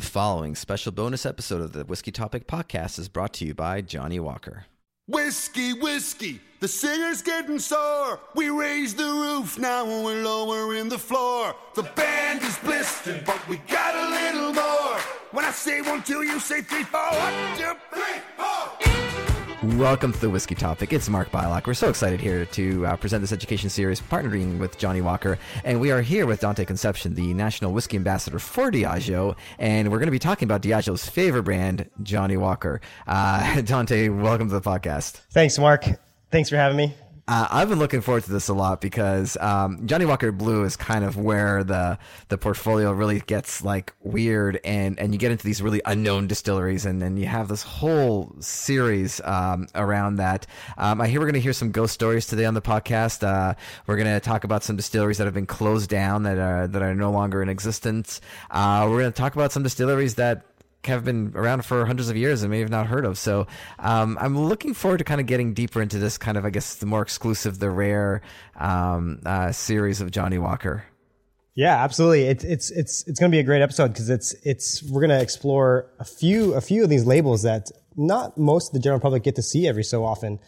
The following special bonus episode of the Whisky Topic podcast is brought to you by Johnnie Walker. Whiskey, whiskey, the singer's getting sore. We raise the roof, now we're lowering the floor. The band is blistered, but we got a little more. When I say one, two, you say three, four. One, two, three, four. Welcome to the Whisky Topic. It's Mark Bylok. We're so excited here to uh, present this education series, partnering with Johnnie Walker. And we are here with Dante Concepcion, the National Whiskey Ambassador for Diageo. And we're going to be talking about Diageo's favorite brand, Johnnie Walker. Uh, Dante, welcome to the podcast. Thanks, Mark. Thanks for having me. Uh, I've been looking forward to this a lot because um, Johnnie Walker Blue is kind of where the the portfolio really gets like weird, and and you get into these really unknown distilleries, and then you have this whole series um, around that. Um, I hear we're going to hear some ghost stories today on the podcast. Uh, we're going to talk about some distilleries that have been closed down that are that are no longer in existence. Uh, we're going to talk about some distilleries that have been around for hundreds of years and may have not heard of. So um, I'm looking forward to kind of getting deeper into this kind of, I guess, the more exclusive, the rare um, uh, series of Johnnie Walker. Yeah, absolutely. It's it's it's it's going to be a great episode because it's it's we're going to explore a few a few of these labels that not most of the general public get to see every so often.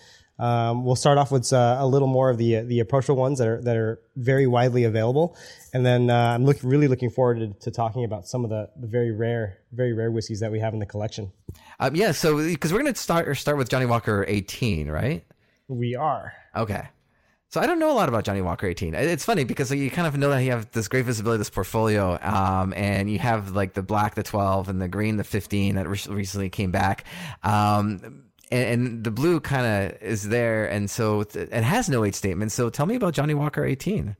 Um, we'll start off with uh, a little more of the the approachable ones that are that are very widely available, and then uh, I'm look, really looking forward to, to, talking about some of the, the very rare very rare whiskeys that we have in the collection. Um, yeah, so because we're going to start start with Johnnie Walker 18, right? We are okay. So I don't know a lot about Johnnie Walker 18. It's funny because you kind of know that you have this great visibility, this portfolio, um, and you have like the black, the 12, and the green, the 15 that re- recently came back. Um, and, and the blue kind of is there, and so it has no age statement. So tell me about Johnnie Walker 18.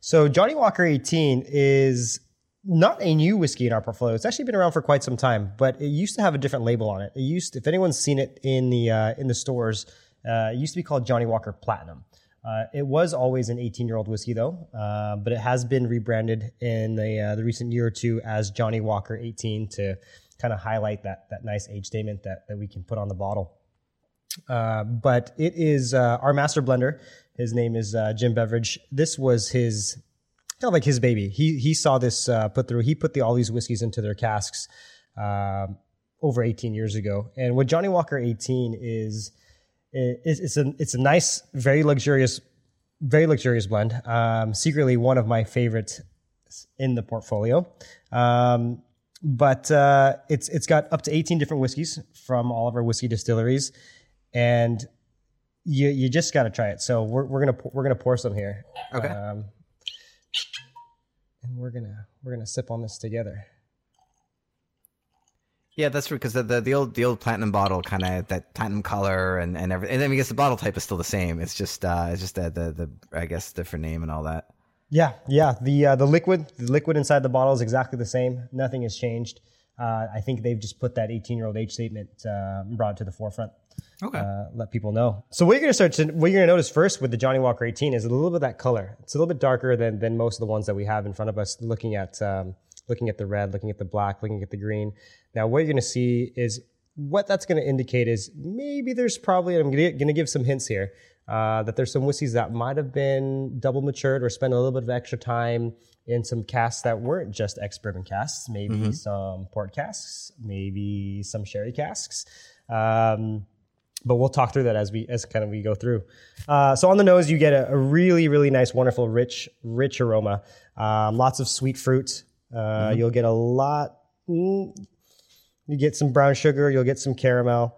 So Johnnie Walker 18 is not a new whiskey in our portfolio. It's actually been around for quite some time, but it used to have a different label on it. It used, if anyone's seen it in the uh, in the stores, uh, it used to be called Johnnie Walker Platinum. Uh, it was always an 18 year old whiskey though, uh, but it has been rebranded in the uh, the recent year or two as Johnnie Walker 18 to kind of highlight that that nice age statement that that we can put on the bottle. Uh, but it is uh, our master blender. His name is uh, Jim Beveridge. This was his kind of like his baby. He he saw this uh, put through. He put the, all these whiskeys into their casks um, over 18 years ago. And what Johnnie Walker 18 is, it's a it's a nice, very luxurious, very luxurious blend. Um, secretly, one of my favorites in the portfolio. Um, but uh, it's it's got up to 18 different whiskeys from all of our whiskey distilleries and you you just got to try it. So we're we're gonna we're gonna pour some here. Okay. Um, and we're gonna we're gonna sip on this together. Yeah, that's true because the, the, the old the old platinum bottle kind of that platinum color and and everything. And then I guess the bottle type is still the same. It's just uh, it's just the, the the I guess different name and all that. Yeah, yeah. The uh, the liquid the liquid inside the bottle is exactly the same. Nothing has changed. Uh, I think they've just put that 18 year old age statement uh, brought to the forefront. Okay. Uh, let people know. So what you're gonna start to what you're gonna notice first with the Johnnie Walker 18 is a little bit of that color. It's a little bit darker than than most of the ones that we have in front of us. Looking at um, looking at the red, looking at the black, looking at the green. Now what you're gonna see is what that's gonna indicate is maybe there's probably I'm gonna, gonna give some hints here. Uh, that there's some whiskeys that might have been double matured or spent a little bit of extra time in some casks that weren't just ex bourbon casks, maybe mm-hmm. some port casks, maybe some sherry casks. Um, but we'll talk through that as we as kind of we go through. Uh, so on the nose, you get a, a, really really nice, wonderful, rich rich aroma. Um, lots of sweet fruit. Uh, mm-hmm. You'll get a lot. Mm, you get some brown sugar. You'll get some caramel.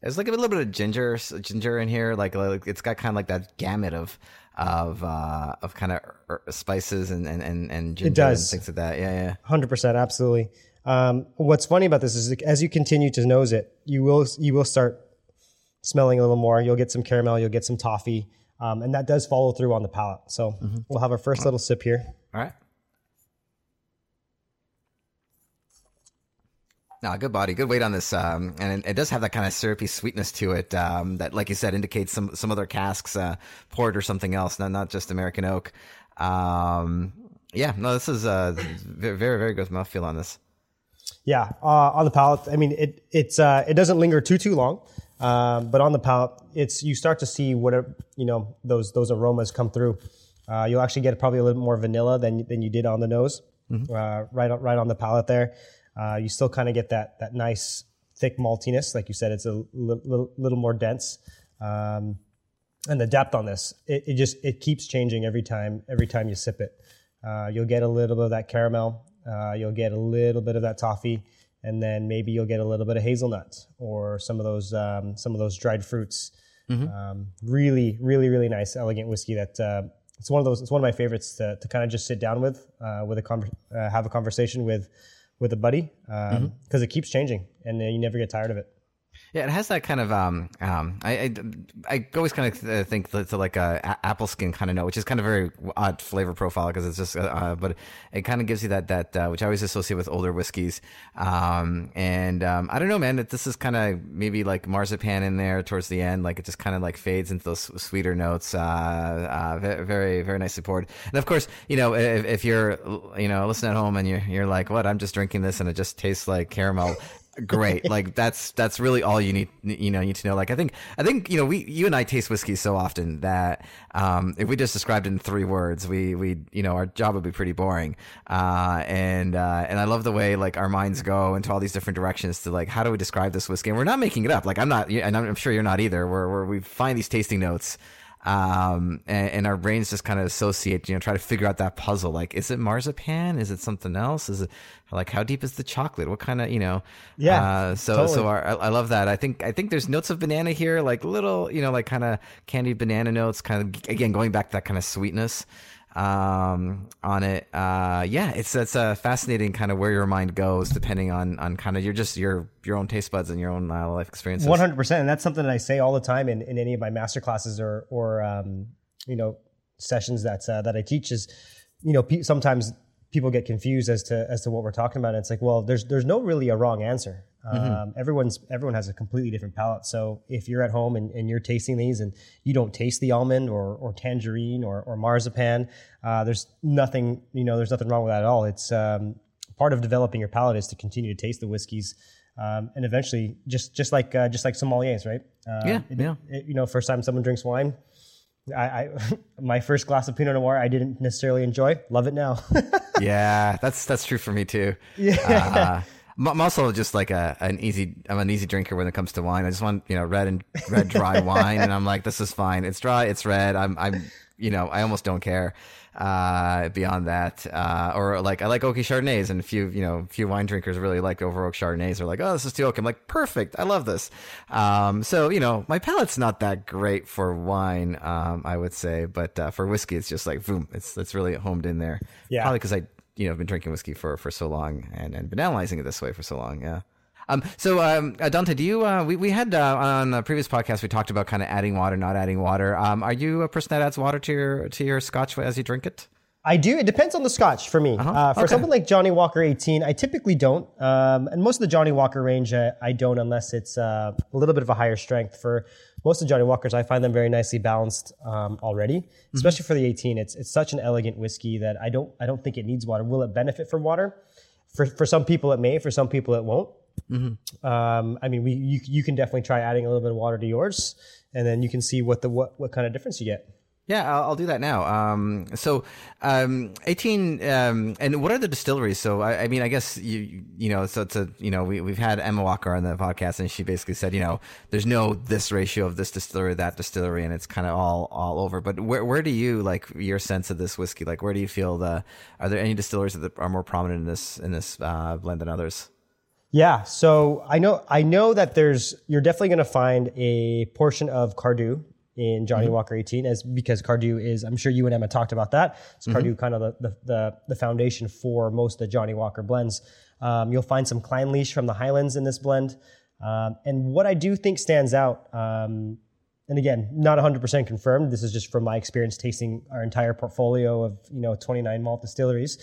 There's like a little bit of ginger ginger in here. Like, like it's got kind of like that gamut of of uh, of kind of spices and and and, and ginger it does. and things like that. Yeah, yeah. Hundred percent, absolutely. Um, what's funny about this is as you continue to nose it, you will you will start smelling a little more. You'll get some caramel, you'll get some toffee, um, and that does follow through on the palate. So mm-hmm. we'll have our first little sip here. All right. No, good body, good weight on this, um, and it, it, does have that kind of syrupy sweetness to it. Um, that, like you said, indicates some some other casks, uh, port or something else, not not just American oak. Um, yeah, no, this is uh, very very very good mouthfeel on this. Yeah, uh, on the palate, I mean, it it's uh, it doesn't linger too too long. Um, but on the palate, it's you start to see whatever you know those those aromas come through. Uh, you'll actually get probably a little more vanilla than than you did on the nose, mm-hmm. uh, right right on the palate there. Uh, you still kind of get that that nice thick maltiness, like you said. It's a li- little, little more dense. Um, and the depth on this, it, it, just it keeps changing every time. Every time you sip it, uh, you'll get a little bit of that caramel. Uh, you'll get a little bit of that toffee, and then maybe you'll get a little bit of hazelnut or some of those um, some of those dried fruits. Mm-hmm. Um, really, really, really nice, elegant whiskey. That uh, it's one of those. It's one of my favorites to, to kind of just sit down with, uh, with a con- uh, have a conversation with with a buddy because um, mm-hmm. it keeps changing and you never get tired of it. Yeah, it has that kind of um um I I, I always kind of uh, think to like a, apple skin kind of note, which is kind of very odd flavor profile because it's just uh, uh, but it kind of gives you that that uh, which I always associate with older whiskeys. Um and um I don't know, man, that this is kind of maybe like marzipan in there towards the end, like it just kind of like fades into those sweeter notes. Uh, uh very very nicely poured, and of course you know if, if you're you know listening at home and you're you're like what I'm just drinking this and it just tastes like caramel great. like that's that's really all you need you know need to know. Like I think I think you know we you and I taste whiskey so often that um, if we just described it in three words, we we you know our job would be pretty boring. Uh, and uh, and I love the way like our minds go into all these different directions to like how do we describe this whiskey? And we're not making it up. Like I'm not, and I'm sure you're not either. Where where we find these tasting notes um, and, and, our brains just kind of associate, you know, try to figure out that puzzle. Like, is it marzipan? Is it something else? Is it like how deep is the chocolate? What kind of, you know? Yeah. Uh, so, totally. so our, I love that. I think, I think there's notes of banana here, like little, you know, like kind of candied banana notes, kind of again going back to that kind of sweetness um, on it. Uh, yeah, it's it's a fascinating kind of where your mind goes depending on on kind of your just your your own taste buds and your own uh, life experiences. One hundred percent, and that's something that I say all the time in, in any of my master classes or or um, you know sessions that uh, that I teach is you know pe- sometimes people get confused as to as to what we're talking about. And it's like, well, there's there's no really a wrong answer. Mm-hmm. Um, everyone's everyone has a completely different palate. So if you're at home and, and, you're tasting these and you don't taste the almond or, or tangerine or, or marzipan, uh, there's nothing you know there's nothing wrong with that at all. It's um, part of developing your palate is to continue to taste the whiskeys. Um, and eventually, just just like uh, just like sommeliers, right? Uh, yeah, it, yeah. It, you know, first time someone drinks wine, I, I my first glass of Pinot Noir I didn't necessarily enjoy. Love it now. yeah, that's that's true for me too. Yeah. Uh, I'm also just like a an easy. I'm an easy drinker when it comes to wine. I just want you know red and red dry wine, and I'm like, this is fine. It's dry. It's red. I'm I'm you know I almost don't care uh, beyond that. Uh, or like I like oaky Chardonnays, and a few you know few wine drinkers really like over oak Chardonnays. Are like, oh, this is too oak. I'm like, perfect. I love this. Um, so you know, my palate's not that great for wine, um, I would say, but uh, for whiskey, it's just like boom. It's it's really homed in there. Yeah, probably because I you know I've been drinking whiskey for for so long and and been analyzing it this way for so long. Yeah. Um, so, um, uh, Dante, do you? Uh, we we had uh, on a previous podcast we talked about kind of adding water, not adding water. Um, are you a person that adds water to your to your Scotch as you drink it? I do. It depends on the Scotch for me. Uh-huh. Uh, for okay. something like Johnnie Walker 18, I typically don't. Um, and most of the Johnnie Walker range, I, I don't unless it's uh, a little bit of a higher strength. For most of Johnnie Walkers, I find them very nicely balanced um, already. Mm-hmm. Especially for the 18, it's it's such an elegant whiskey that I don't I don't think it needs water. Will it benefit from water? For for some people it may. For some people it won't. Mm-hmm. Um, I mean, we you, you can definitely try adding a little bit of water to yours, and then you can see what the what, what kind of difference you get. Yeah, I'll, I'll do that now. Um, so, um, 18, um, and what are the distilleries? So, I, I, mean, I guess you, you know, so it's a, you know, we, we've had Emma Walker on the podcast and she basically said, you know, there's no this ratio of this distillery, that distillery, and it's kind of all, all over. But where, where do you, like, your sense of this whiskey, like, where do you feel the, are there any distilleries that are more prominent in this, in this, uh, blend than others? Yeah, so I know I know that there's you're definitely going to find a portion of Cardhu in Johnnie mm-hmm. Walker 18 as because Cardhu is I'm sure you and Emma talked about that. It's mm-hmm. Cardhu kind of the, the, the the foundation for most of the Johnnie Walker blends. Um, you'll find some Clynelish from the Highlands in this blend. Um, and what I do think stands out, um, and again, not 100% confirmed. This is just from my experience tasting our entire portfolio of you know 29 malt distilleries.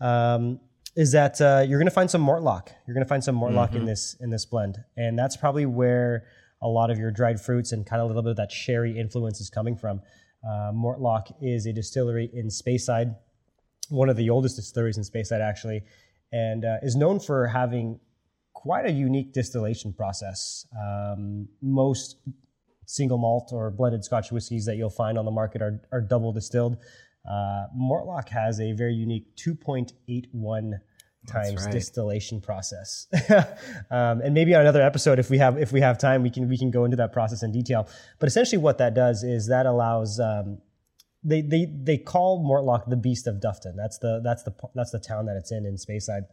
Um, is that uh, you're going to find some Mortlach. You're going to find some Mortlach mm-hmm. in this in this blend, and that's probably where a lot of your dried fruits and kind of a little bit of that sherry influence is coming from. Uh, Mortlach is a distillery in Speyside, one of the oldest distilleries in Speyside actually, and uh, is known for having quite a unique distillation process. Um, most single malt or blended Scotch whiskies that you'll find on the market are, are double distilled. Uh, Mortlach has a very unique 2.81 times right. distillation process. um, and maybe on another episode, if we have if we have time, we can we can go into that process in detail. But essentially, what that does is that allows um, they they they call Mortlach the Beast of Dufftown. That's the that's the that's the town that it's in in Speyside,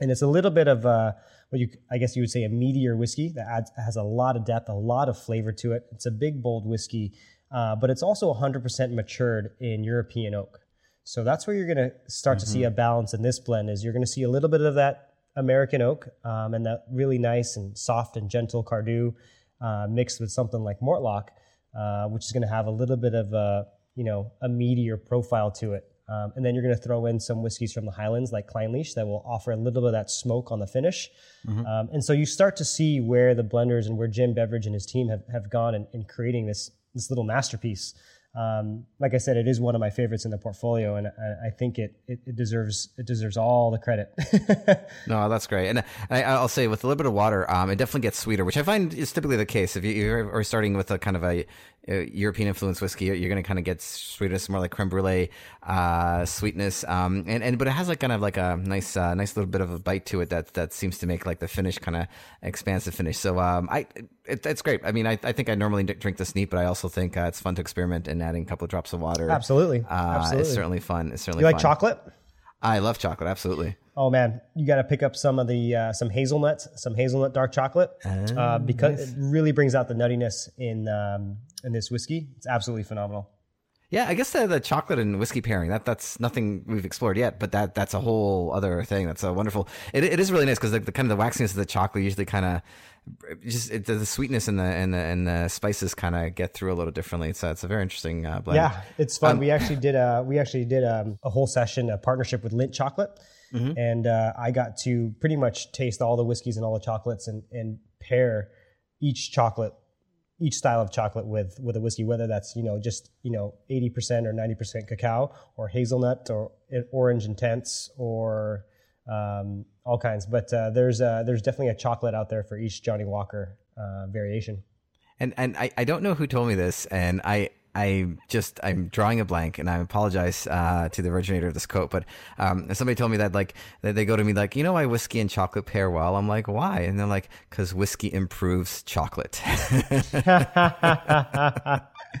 and it's a little bit of uh, what you I guess you would say a meatier whiskey that adds has a lot of depth, a lot of flavor to it. It's a big bold whiskey, uh, but it's also 100% matured in European oak. So that's where you're going to start to see a balance in this blend. Is you're going to see a little bit of that American oak um, and that really nice and soft and gentle Cardhu uh, mixed with something like Mortlach, uh, which is going to have a little bit of a you know a meatier profile to it. Um, and then you're going to throw in some whiskeys from the Highlands like Clynelish that will offer a little bit of that smoke on the finish. Um, and so you start to see where the blenders and where Jim Beveridge and his team have, have gone in, in creating this this little masterpiece. Um, like I said, it is one of my favorites in the portfolio, and I, I think it, it it deserves it deserves all the credit. No, that's great. And I, I'll say with a little bit of water, um, it definitely gets sweeter, which I find is typically the case. If you, are starting with a kind of a European influence whiskey, you're going to kind of get sweetness, more like creme brulee uh, sweetness. Um, and, and but it has like kind of like a nice uh, nice little bit of a bite to it that that seems to make like the finish kind of expansive finish. So um, I it, it's great. I mean, I, I think I normally drink this neat, but I also think uh, it's fun to experiment and adding a couple of drops of water. Absolutely. uh, Absolutely. It's certainly fun. It's certainly you like fun. chocolate? I love chocolate. Absolutely. Oh man, you got to pick up some of the uh, some hazelnuts, some hazelnut dark chocolate, uh, because it really brings out the nuttiness in um, in this whiskey. It's absolutely phenomenal. Yeah, I guess the, the chocolate and whiskey pairing that that's nothing we've explored yet, but that that's a whole other thing. That's a wonderful. It, it is really nice because the, the kind of the waxiness of the chocolate usually kind of just it, the sweetness and the and the and the spices kind of get through a little differently. So it's a very interesting uh, blend. Yeah, it's fun. we actually did a we actually did um, a whole session, a partnership with Lindt Chocolate, and uh, I got to pretty much taste all the whiskeys and all the chocolates and and pair each chocolate, each style of chocolate with with a whiskey, whether that's you know just you know eighty percent or ninety percent cacao or hazelnut or orange intense or um, all kinds. But uh, there's uh, there's definitely a chocolate out there for each Johnnie Walker uh, variation. And and I, I don't know who told me this, and I I just I'm drawing a blank, and I apologize uh, to the originator of this quote, but um, somebody told me that like that they go to me like you know why whiskey and chocolate pair well. I'm like why, and they're like because whiskey improves chocolate.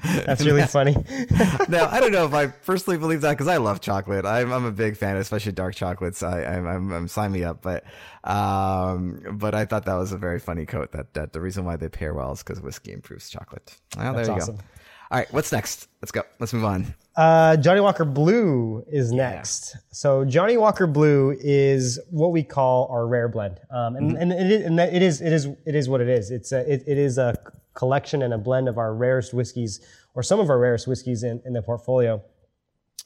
That's really funny. now I don't know if I personally believe that because I love chocolate. I'm I'm a big fan, especially dark chocolates. I I'm I'm, I'm sign me up, but um, but I thought that was a very funny quote that that the reason why they pair well is because whiskey improves chocolate. Well, there you awesome. go. All right, what's next? Let's go. Let's move on. Uh, Johnnie Walker Blue is next. So Johnnie Walker Blue is what we call our rare blend, um, and, and, it is, and it is it is it is what it is. It's a, it, it is a collection and a blend of our rarest whiskeys, or some of our rarest whiskeys in, in the portfolio.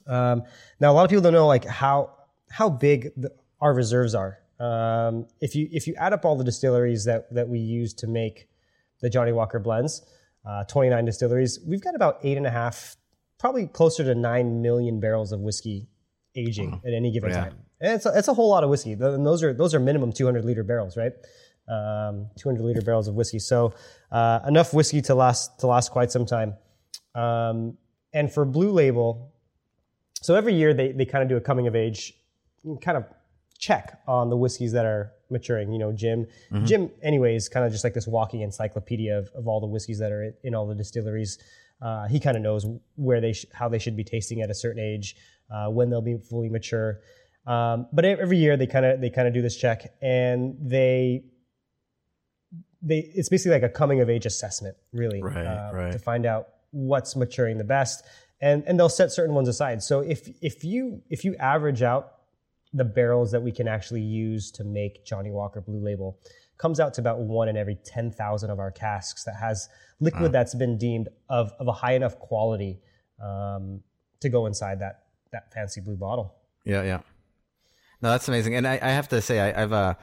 Um, now, a lot of people don't know like how how big the, our reserves are. Um, if you if you add up all the distilleries that that we use to make the Johnnie Walker blends, uh, 29 distilleries, we've got about eight and a half, probably closer to nine million barrels of whiskey aging at any given Yeah. time. And it's a, it's a whole lot of whiskey. And those are those are minimum 200 liter barrels, right? Um, 200 liter barrels of whiskey. So uh, enough whiskey to last to last quite some time. Um, and for Blue Label, so every year they, they kind of do a coming of age kind of check on the whiskeys that are maturing. You know, Jim, Jim, anyways, kind of just like this walking encyclopedia of, of all the whiskeys that are in, in all the distilleries. Uh, he kind of knows where they sh- how they should be tasting at a certain age, uh, when they'll be fully mature. Um, but every year they kind of they kind of do this check and they they it's basically like a coming of age assessment, really, Right, uh, right. to find out what's maturing the best, and and they'll set certain ones aside. So if if you if you average out the barrels that we can actually use to make Johnnie Walker Blue Label, comes out to about one in every ten thousand of our casks that has liquid that's been deemed of of a high enough quality um, to go inside that that fancy blue bottle. Yeah, yeah. No, that's amazing. And I, I have to say, I, I've uh,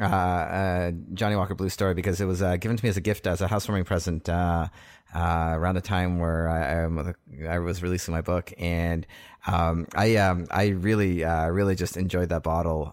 uh, uh, Johnnie Walker Blue story because it was uh, given to me as a gift as a housewarming present uh, uh, around the time where I, I, was releasing my book, and um, I um, I really uh, really just enjoyed that bottle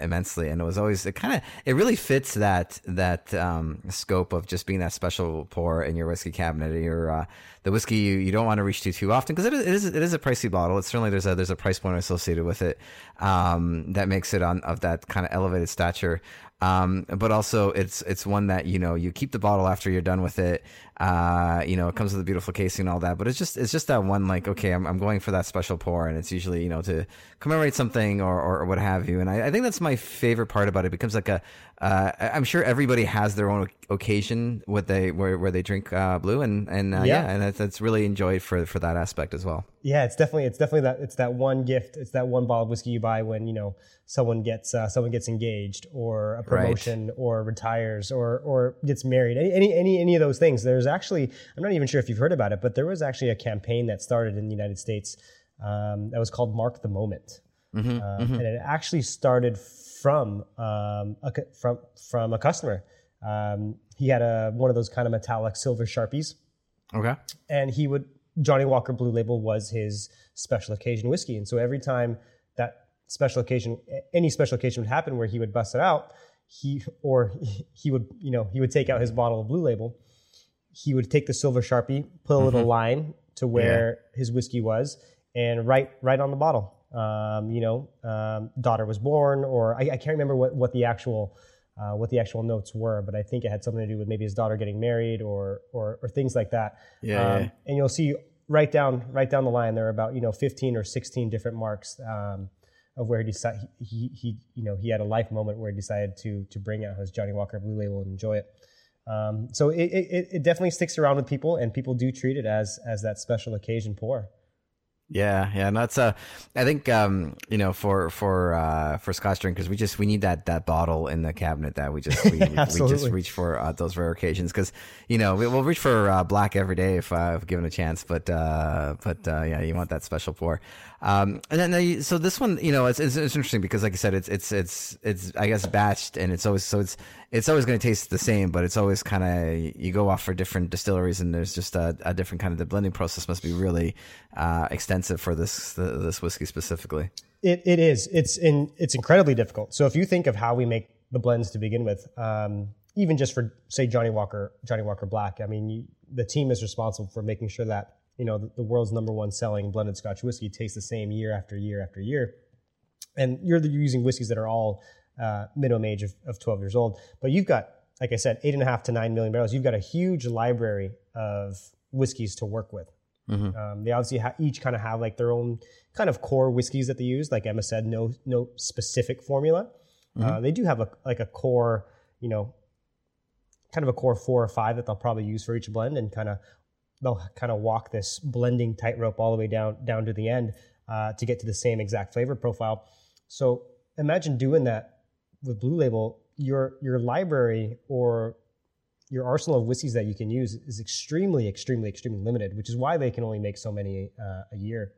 immensely, and it was always it kind of it really fits that that um, scope of just being that special pour in your whiskey cabinet. Your the whiskey you, you don't want to reach to too often because it is it is a pricey bottle. It's certainly there's a there's a price point associated with it um, that makes it on of that kind of elevated stature. Um, but also it's it's one that you know you keep the bottle after you're done with it. Uh, you know, it comes with a beautiful casing and all that. But it's just it's just that one like okay, I'm I'm going for that special pour, and it's usually you know to commemorate something or or, or what have you. And I, I, think that's my favorite part about it. it becomes like a uh, I'm sure everybody has their own occasion what they where, where they drink uh, blue, and and uh, yeah. yeah. and that's, that's really enjoyed for for that aspect as well. Yeah, it's definitely it's definitely that it's that one gift, it's that one bottle of whiskey you buy when you know someone gets uh, someone gets engaged or a promotion right. or retires or or gets married. Any, any any any of those things. There's actually i'm not even sure if you've heard about it but there was actually a campaign that started in the united states um, that was called mark the moment. Mm-hmm, um, mm-hmm. and it actually started from um, a, from from a customer. Um, he had a one of those kind of metallic silver sharpies. Okay. And he would johnnie walker blue label was his special occasion whiskey and so every time that special occasion, any special occasion would happen where he would bust it out, he or he would, you know, he would take out his bottle of Blue Label. He would take the silver sharpie, put a mm-hmm. little line to where yeah. his whiskey was, and write right on the bottle. Um, you know, um, daughter was born, or I, I, can't remember what what the actual uh, what the actual notes were, but I think it had something to do with maybe his daughter getting married or or, or things like that. Yeah, um, yeah, And you'll see right down right down the line there are about you know 15 or 16 different marks um, of where he decided he, he you know he had a life moment where he decided to to bring out his Johnnie Walker Blue Label and enjoy it. Um, so it, it, it definitely sticks around with people, and people do treat it as as that special occasion pour. Yeah, yeah, and that's uh, I think um, you know, for for uh, for Scotch drinkers, we just we need that that bottle in the cabinet that we just we, we just reach for uh, those rare occasions because you know we, will reach for uh, black every day if, uh, if given a chance, but uh, but uh, yeah, you want that special pour. Um, and then uh, so this one, you know, it's, it's, it's interesting because, like I said, it's it's it's it's I guess batched, and it's always so it's it's always going to taste the same, but it's always kind of you go off for different distilleries, and there's just a, a different kind of the blending process must be really uh, extensive for this this whiskey specifically. It it is. It's in it's incredibly difficult. So if you think of how we make the blends to begin with, um, even just for say Johnnie Walker Johnnie Walker Black, I mean, you, the team is responsible for making sure that you know, the, the, world's number one selling blended Scotch whiskey tastes the same year after year after year. And you're using whiskeys that are all uh, minimum age of, of 12 years old. But you've got, like I said, eight and a half to nine million barrels. You've got a huge library of whiskeys to work with. Mm-hmm. Um, they obviously ha- each kind of have like their own kind of core whiskeys that they use. Like Emma said, no no specific formula. Mm-hmm. Uh, they do have a like a core, you know, kind of a core four or five that they'll probably use for each blend, and kind of they'll kind of walk this blending tightrope all the way down down to the end uh, to get to the same exact flavor profile. So imagine doing that with Blue Label. Your your library or your arsenal of whiskeys that you can use is extremely, extremely, extremely limited, which is why they can only make so many uh, a year,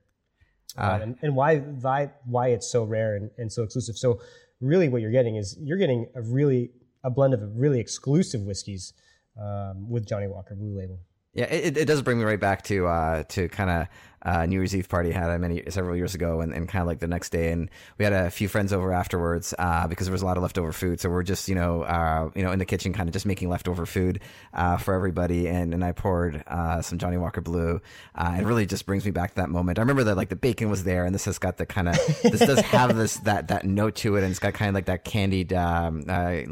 uh, and, and why, why why it's so rare and, and so exclusive. So really, what you're getting is you're getting a really a blend of really exclusive whiskeys um, with Johnnie Walker Blue Label. Yeah, it, it does bring me right back to uh, to kind of uh, New Year's Eve party I had many several years ago, and, and kind of like the next day, and we had a few friends over afterwards uh, because there was a lot of leftover food. So we're just you know uh, you know in the kitchen, kind of just making leftover food uh, for everybody, and and I poured uh, some Johnnie Walker Blue. Uh, it really just brings me back to that moment. I remember that like the bacon was there, and this has got the kind of this does have this that that note to it, and it's got kind of like that candied um, brown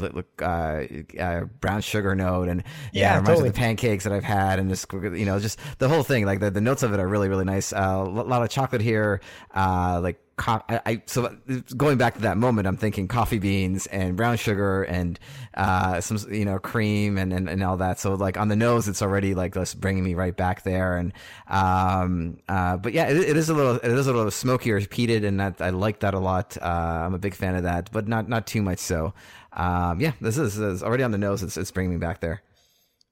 sugar note, and yeah, yeah it reminds totally. me of the pancakes that I've had, and just you know just the whole thing. Like the, the notes of it are really really nice nice. Uh, a lot of chocolate here, uh, like co- I, I, so going back to that moment, I'm thinking coffee beans and brown sugar and uh, some you know cream and, and, and all that. So like on the nose, it's already like just bringing me right back there. And um, uh, but yeah, it, it is a little it is a little smokier, peated, and that I like that a lot. Uh, I'm a big fan of that, but not not too much so. Um, yeah, this is, this is already on the nose. It's it's bringing me back there.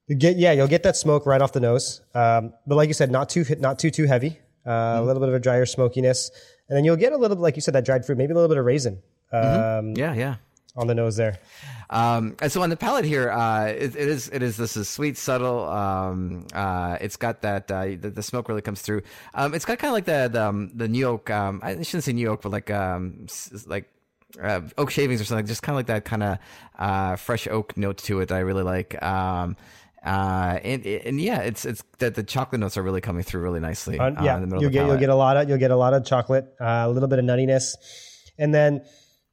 You get yeah, you'll get that smoke right off the nose. Um, but like you said, not too not too too heavy uh, mm-hmm. a little bit of a drier smokiness, and then you'll get a little, like you said, that dried fruit, maybe a little bit of raisin. Mm-hmm. Um, yeah, yeah. on the nose there. Um, and so on the palate here, uh, it, it is it is this is sweet, subtle. Um, uh, it's got that uh, the, the smoke really comes through. Um, it's got kind of like the the, um, the New Oak. Um, I shouldn't say New Oak, but like um, like uh, oak shavings or something. Just kind of like that kind of uh, fresh oak note to it that I really like. Um, uh, and, and yeah, it's it's that the chocolate notes are really coming through really nicely. Uh, uh, yeah, in the you'll of the get you'll get a lot of you'll get a lot of chocolate, uh, a little bit of nuttiness, and then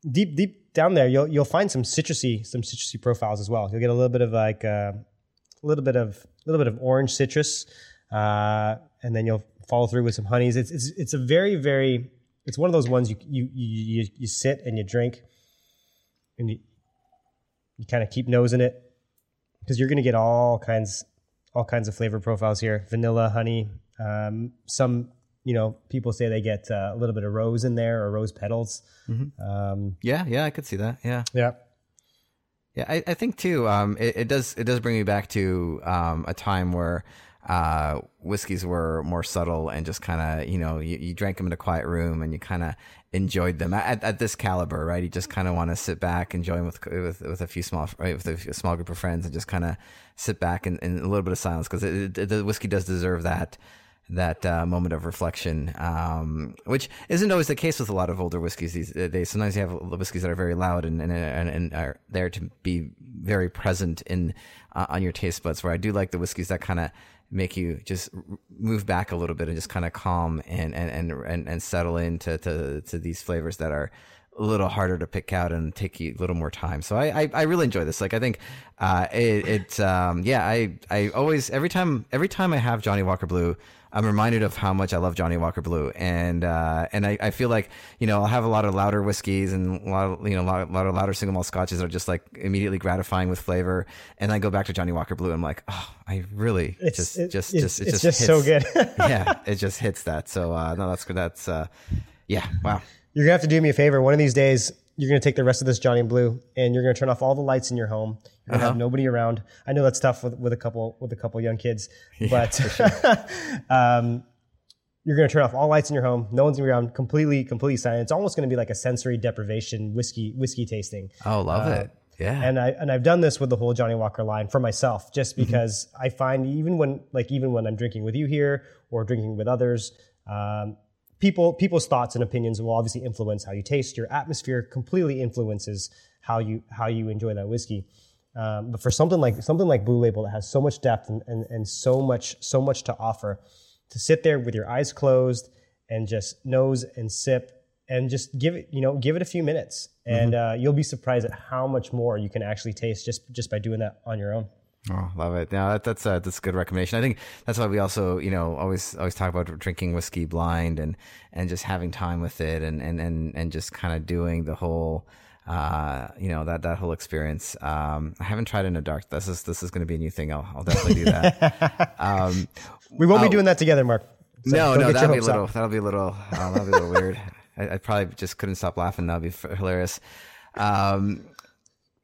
deep deep down there you'll you'll find some citrusy some citrusy profiles as well. You'll get a little bit of like uh, a little bit of a little bit of orange citrus, uh, and then you'll follow through with some honeys. It's it's it's a very very it's one of those ones you you you, you, you sit and you drink, and you you kind of keep nosing it because you're going to get all kinds all kinds of flavor profiles here vanilla honey um, some you know people say they get uh, a little bit of rose in there or rose petals um, Yeah, yeah, I could see that. Yeah. yeah Yeah, I, I think too. Um, it, it does it does bring me back to um, a time where uh, whiskeys were more subtle and just kind of you know you, you drank them in a quiet room and you kind of enjoyed them at, at this caliber, right? You just kind of want to sit back, enjoy them with with with a few small right, with a, small group of friends, and just kind of sit back in, in a little bit of silence because the whiskey does deserve that that uh, moment of reflection, um, which isn't always the case with a lot of older whiskeys these days. Sometimes you have whiskeys that are very loud and and, and, and are there to be very present in uh, on your taste buds. Where I do like the whiskeys that kind of make you just move back a little bit and just kind of calm and and and and, and settle into to, to these flavors that are a little harder to pick out and take you a little more time. So I, I, I really enjoy this. Like I think, uh, it, it, um, yeah, I, I always, every time, every time I have Johnnie Walker Blue, I'm reminded of how much I love Johnnie Walker Blue. And, uh, and I, I feel like, you know, I'll have a lot of louder whiskeys and a lot of, you know, a lot, a lot of louder single malt scotches that are just like immediately gratifying with flavor. And I go back to Johnnie Walker Blue. And I'm like, oh, I really it's just, it- just, it's, just, it it's just, just so good yeah, it just hits that. So, uh, no, that's good. That's, uh, yeah, wow. you're gonna have to do me a favor one of these days you're gonna take the rest of this johnnie blue and you're gonna turn off all the lights in your home you're gonna have nobody around i know that's tough with, with a couple with a couple young kids but um, you're going to turn off all lights in your home. No one's going to be around. Completely, completely silent. It's almost going to be like a sensory deprivation whiskey whiskey tasting. Oh, love it. Yeah. And I and I've done this with the whole Johnnie Walker line for myself, just because I find even when like even when I'm drinking with you here or drinking with others, um, people people's thoughts and opinions will obviously influence how you taste. Your atmosphere completely influences how you how you enjoy that whiskey. Um, but for something like something like Blue Label that has so much depth and, and, and so much so much to offer, to sit there with your eyes closed and just nose and sip and just give it you know give it a few minutes and uh, you'll be surprised at how much more you can actually taste just just by doing that on your own. Oh, love it. Yeah, that, that's a, that's a good recommendation. I think that's why we also, you know, always always talk about drinking whiskey blind and and just having time with it and and and, and just kind of doing the whole uh, you know that that whole experience. Um, I haven't tried in a dark. This is this is going to be a new thing. I'll, I'll definitely do that. um, We won't be doing that together, Mark. So no, no, get your that'll be a little. That'll be a little. Uh, that'll be a little weird. I, I probably just couldn't stop laughing. That'd be hilarious. Um,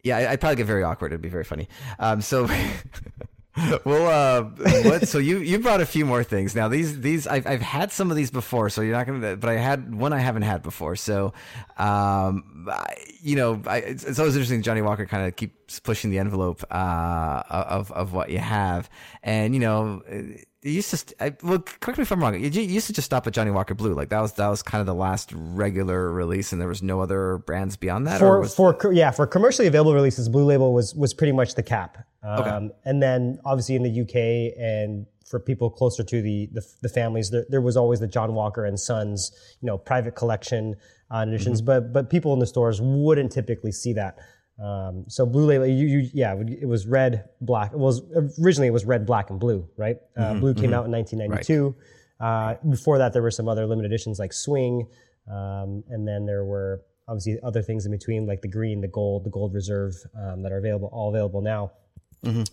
yeah, I, I'd probably get very awkward. It'd be very funny. Um, so. well, uh, what? So you you brought a few more things. Now these these I've I've had some of these before, so you're not gonna. But I had one I haven't had before. So, um, I, you know, I, it's, it's always interesting. Johnnie Walker kind of keeps pushing the envelope uh, of of what you have, and you know, it used to. St- I, well, correct me if I'm wrong. You, you used to just stop at Johnnie Walker Blue. Like that was that was kind of the last regular release, and there was no other brands beyond that. or for was, for co- yeah for commercially available releases, Blue Label was was pretty much the cap. Um, And then obviously in the UK and for people closer to the the, the families, there, there was always the John Walker and Sons, you know, private collection uh, editions. Mm-hmm. But but people in the stores wouldn't typically see that. Um, so Blue Label, you, you yeah, it was red, black. It was originally it was red, black, and blue, right? Uh, Mm-hmm, blue came out in 1992. Uh, before that, there were some other limited editions like Swing, um, and then there were obviously other things in between like the green, the gold, the gold reserve um, that are available, all available now.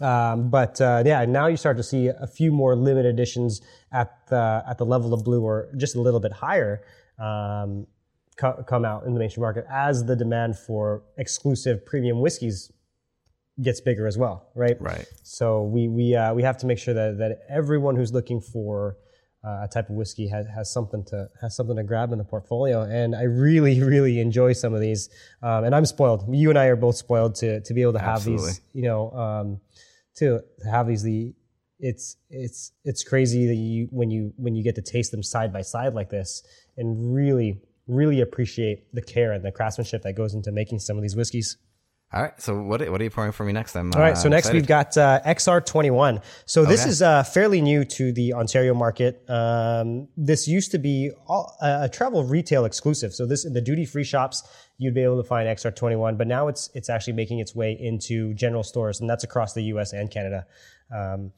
Um, but uh, yeah, now you start to see a few more limited editions at the at the level of blue or just a little bit higher um, co- come out in the mainstream market as the demand for exclusive premium whiskeys gets bigger as well, right? Right. So we we uh, we have to make sure that that everyone who's looking for uh, a type of whiskey has, has something to has something to grab in the portfolio. And I really really enjoy some of these. Um, and I'm spoiled. You and I are both spoiled to to be able to have Absolutely. these. You know, um, to to have these the. It's it's it's crazy that you when you when you get to taste them side by side like this and really really appreciate the care and the craftsmanship that goes into making some of these whiskeys. All right. So what what are you pouring for me next? I'm, All right, so next we've got uh, XR21. So this Okay. is uh, fairly new to the Ontario market. Um, this used to be all, a travel retail exclusive. So this in the duty free shops you'd be able to find XR21, but now it's it's actually making its way into general stores, and that's across the U.S. and Canada. Um,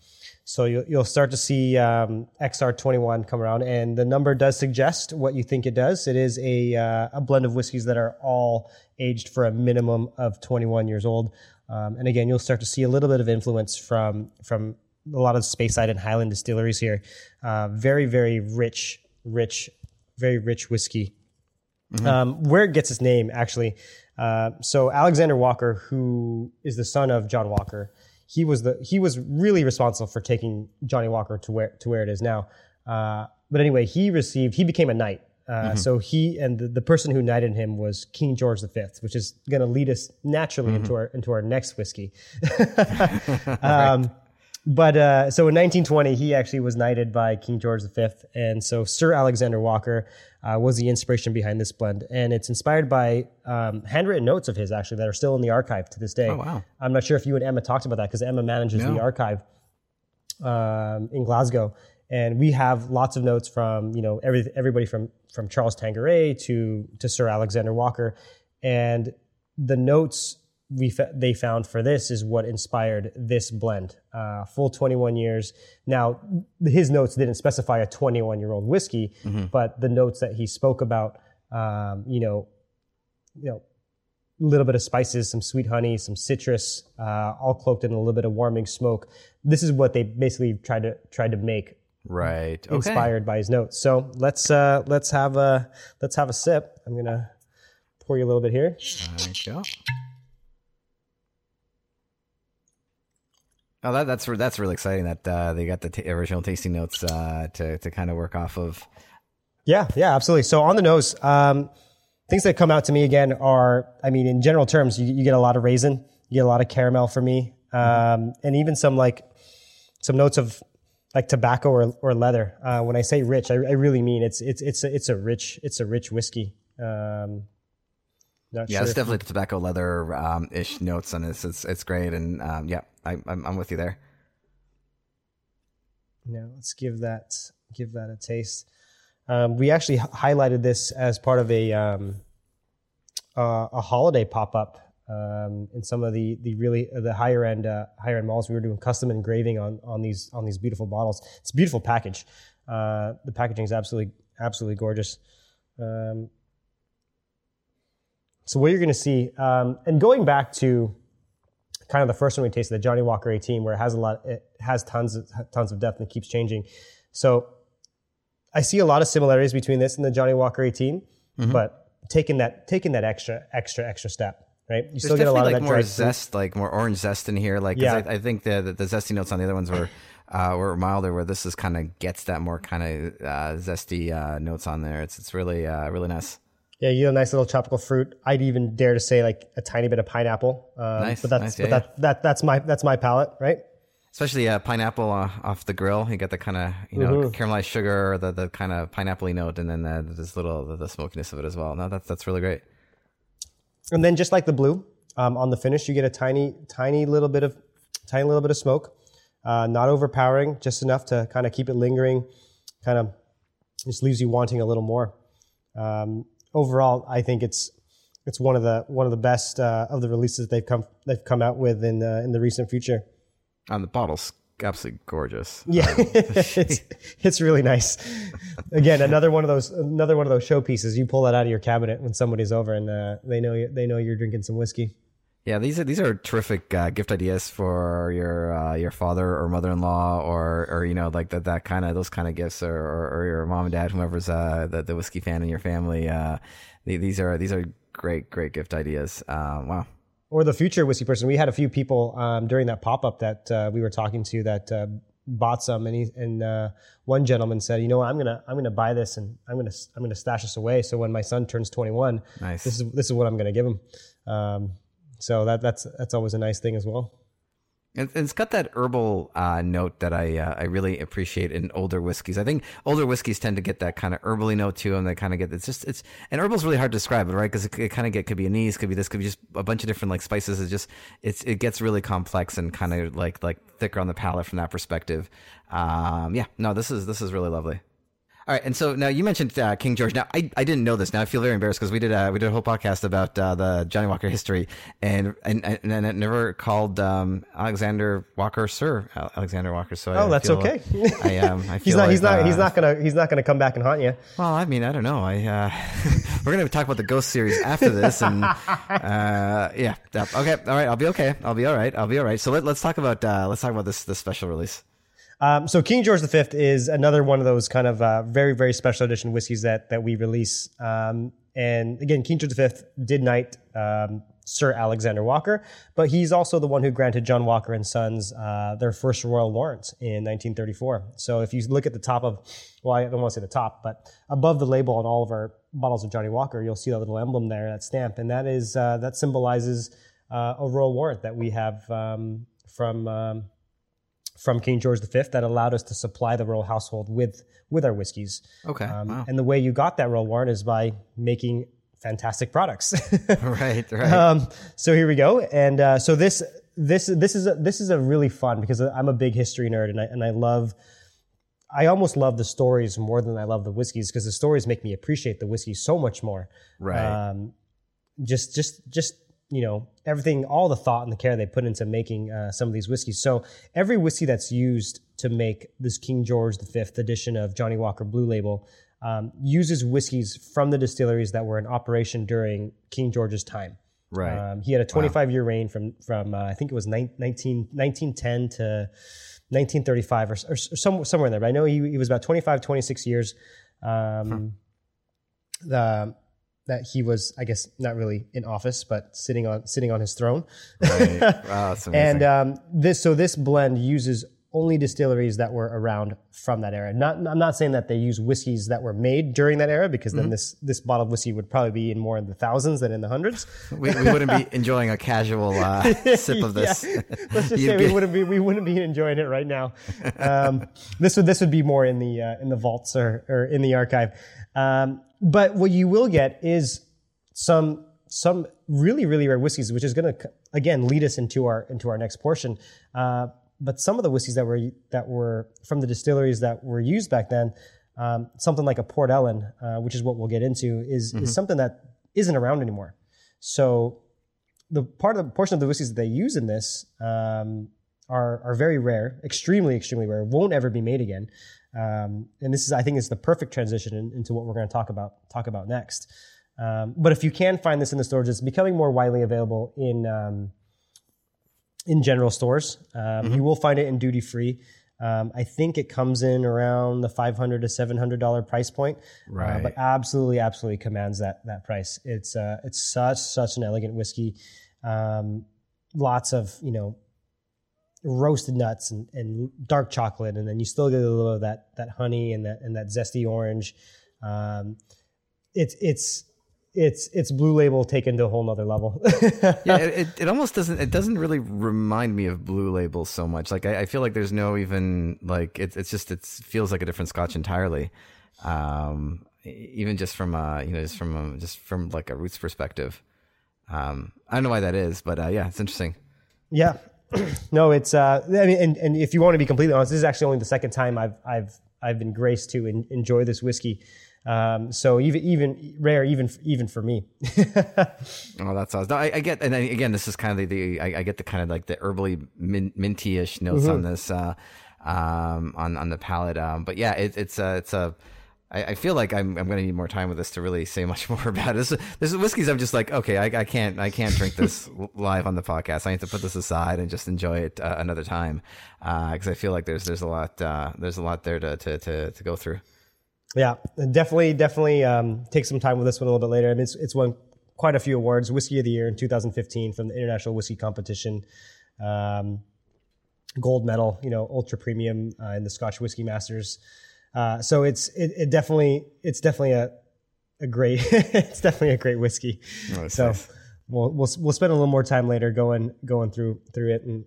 so you'll, you'll start to see um, XR21 come around, and the number does suggest what you think it does. It is a, uh, a blend of whiskeys that are all aged for a minimum of 21 years old. Um, and again, you'll start to see a little bit of influence from from a lot of Speyside and Highland distilleries here. Uh, very, very rich, rich, very rich whiskey. Um, where it gets its name, actually. Uh, so Alexander Walker, who is the son of John Walker, he was the he was really responsible for taking Johnnie Walker to where to where it is now. Uh, but anyway, he received he became a knight. Uh, So he and the, the person who knighted him was King George V, which is going to lead us naturally into our into our next whiskey. um, but uh, so in 1920, he actually was knighted by King George V, and so Sir Alexander Walker uh, was the inspiration behind this blend, and it's inspired by um, handwritten notes of his actually that are still in the archive to this day. Oh, wow. I'm not sure if you and Emma talked about that because Emma manages the archive um, in Glasgow, and we have lots of notes from you know every, everybody from from Charles Tanqueray to to Sir Alexander Walker, and the notes we they found for this is what inspired this blend. Uh, full 21 years. Now his notes didn't specify a 21 year old whiskey, but the notes that he spoke about, um, you know, you know, a little bit of spices, some sweet honey, some citrus, uh, all cloaked in a little bit of warming smoke. This is what they basically tried to tried to make right. Okay. inspired by his notes. So let's uh, let's have a let's have a sip. I'm gonna pour you a little bit here. There you go. Oh, that, that's that's really exciting that uh, they got the t- original tasting notes uh, to to kind of work off of. Yeah, yeah, absolutely. So on the nose, um, things that come out to me again are, I mean, in general terms, you, you get a lot of raisin, you get a lot of caramel for me, um, and even some like some notes of like tobacco or, or leather. Uh, when I say rich, I, I really mean it's it's it's a, it's a rich it's a rich whiskey. Um, not Yeah, sure it's definitely the tobacco leather um, ish notes on this. It's it's great, and um, yeah, I, I'm I'm with you there. Now let's give that give that a taste. Um, we actually highlighted this as part of a um, uh, a holiday pop up um, in some of the the really the higher end uh, higher end malls. We were doing custom engraving on on these on these beautiful bottles. It's a beautiful package. Uh, the packaging is absolutely absolutely gorgeous. Um, so what you're going to see, um, and going back to kind of the first one we tasted, the Johnnie Walker 18, where it has a lot, it has tons of tons of depth and it keeps changing. So I see a lot of similarities between this and the Johnnie Walker 18, but taking that taking that extra extra extra step, right? You There's still get a lot definitely of like that more zest, like more orange zest in here. Like, Yeah. I, I think the, the the zesty notes on the other ones were uh, were milder, where this is kind of gets that more kind of uh, zesty uh, notes on there. It's it's really uh, really nice. Yeah, you get a nice little tropical fruit. I'd even dare to say like a tiny bit of pineapple. Um, Nice, but that's nice, but yeah, that, that that's my that's my palate, right? Especially uh, pineapple uh, off the grill. You get the kind of you know Mm-hmm. caramelized sugar, the the kind of pineapple note, and then the, this little the, the smokiness of it as well. No, that's that's really great. And then just like the blue, um, on the finish, you get a tiny, tiny little bit of, tiny little bit of smoke, uh, not overpowering, just enough to kind of keep it lingering, kind of just leaves you wanting a little more. Um, overall, I think it's it's one of the one of the best uh, of the releases they've come they've come out with in the in the recent future. And the bottle's absolutely gorgeous. Yeah, it's it's really nice. Again, another one of those another one of those showpieces. You pull that out of your cabinet when somebody's over and uh, they know you, they know you're drinking some whiskey. Yeah, these are these are terrific uh, gift ideas for your uh, your father or mother in law or or you know like that that kind of those kind of gifts or, or, or your mom and dad whomever's uh, the the whiskey fan in your family. Uh, the- these are these are great great gift ideas. Uh, wow. or the future whiskey person. We had a few people um, during that pop up that uh, we were talking to that uh, bought some, and he and uh, one gentleman said, "You know, what, I'm gonna I'm gonna buy this, and I'm gonna I'm gonna stash this away. So when my son turns 21, Nice. this is this is what I'm gonna give him." Um, so that that's that's always a nice thing as well. It's got that herbal uh, note that I uh, I really appreciate in older whiskeys. I think older whiskeys tend to get that kind of herbally note to them. They kind of get it's just it's and herbal's really hard to describe, right? Because it, it kind of get could be anise, could be this, could be just a bunch of different like spices. It just it's it gets really complex and kind of like like thicker on the palate from that perspective. Um, yeah, no, this is this is really lovely. All right, and so now you mentioned uh, King George. Now I, I didn't know this. Now I feel very embarrassed because we did uh, we did a whole podcast about uh, the Johnnie Walker history, and and and, and it never called um, Alexander Walker Sir Alexander Walker. So Oh, I that's feel- okay. I um I feel he's not he's like, not he's uh, not gonna he's not gonna come back and haunt you. Well, I mean, I don't know. I uh, we're gonna talk about the Ghost series after this, and uh, yeah, okay, all right, I'll be okay. I'll be all right. I'll be all right. So let, let's talk about uh, let's talk about this this special release. Um, so King George V is another one of those kind of uh, very very special edition whiskeys that that we release. Um, and again, King George V did knight um, Sir Alexander Walker, but he's also the one who granted John Walker and Sons uh, their first royal warrant in 1934. So if you look at the top of, well, I don't want to say the top, but above the label on all of our bottles of Johnnie Walker, you'll see that little emblem there, that stamp, and that is uh, that symbolizes uh, a royal warrant that we have um, from. From King George V that allowed us to supply the royal household with with our whiskeys. Okay, Um, wow. And the way you got that royal warrant is by making fantastic products. right, right. um, so here we go. And uh, so this this this is a, this is a really fun because I'm a big history nerd and I and I love. I almost love the stories more than I love the whiskeys because the stories make me appreciate the whiskey so much more. right. Um, just, just, just you know, everything, all the thought and the care they put into making uh, some of these whiskeys. So every whiskey that's used to make this King George V edition of Johnnie Walker Blue Label um, uses whiskeys from the distilleries that were in operation during King George's time. right. Um, he had a 25 year reign from from uh, I think it was 19, 1910 to 1935 or, or, or some, somewhere in there. But I know he, he was about 25, 26 years. Um, the, that he was, I guess, not really in office, but sitting on sitting on his throne. right. Wow, that's amazing. And um, this so this blend uses only distilleries that were around from that era. Not I'm not saying that they use whiskeys that were made during that era because Mm-hmm. then this this bottle of whiskey would probably be in more in the thousands than in the hundreds. we, we wouldn't be enjoying a casual uh, sip of this. Yeah. Let's just say we wouldn't be we wouldn't be enjoying it right now. Um, this would this would be more in the uh, in the vaults or, or in the archive. Um, but what you will get is some some really really rare whiskeys, which is going to again lead us into our into our next portion. Uh, but some of the whiskeys that were that were from the distilleries that were used back then, um, something like a Port Ellen, uh, which is what we'll get into, is is something that isn't around anymore. So the part of the portion of the whiskeys that they use in this um, are are very rare, extremely extremely rare. Won't ever be made again. Um, and this is, I think, is the perfect transition in, into what we're going to talk about talk about next. Um, but if you can find this in the stores, it's becoming more widely available in um, in general stores. Um, You will find it in duty free. Um, I think it comes in around the five hundred to seven hundred dollar price point, uh, but absolutely, absolutely commands that that price. It's uh, it's such such an elegant whiskey. Um, lots of you know roasted nuts and, and dark chocolate, and then you still get a little of that that honey and that and that zesty orange. Um, it's it's it's it's blue label taken to a whole nother level. yeah, it, it, it almost doesn't. It doesn't really remind me of Blue Label so much. Like I, I feel like there's no even like it's it's just it feels like a different Scotch entirely. Um, even just from uh you know just from a, just from like a roots perspective. Um, I don't know why that is, but uh, yeah, it's interesting. Yeah. no, it's uh I mean and, and if you want to be completely honest, this is actually only the second time I've I've I've been graced to en- enjoy this whiskey. Um, so even even rare even even for me. Oh, that's awesome. No, I, I get, and I, again, this is kind of the, the I, I get the kind of like the herbally min, minty-ish notes on this, uh, um, on on the palate. Um, but yeah, it, it's a, it's a. I, feel like I'm I'm going to need more time with this to really say much more about it. This, this is whiskeys. I'm just like, okay, I, I can't I can't drink this live on the podcast. I need to put this aside and just enjoy it uh, another time, because I feel like there's there's a lot uh, there's a lot there to to to, to go through. Yeah, definitely definitely um, take some time with this one a little bit later. I mean it's it's won quite a few awards. Whiskey of the Year in 2015 from the International Whiskey Competition. Um, gold medal, you know, ultra premium uh, in the Scotch Whiskey Masters. Uh, so it's it, it, definitely it's definitely a a great it's definitely a great whiskey. Oh, so nice. we'll we'll we'll spend a little more time later going going through through it and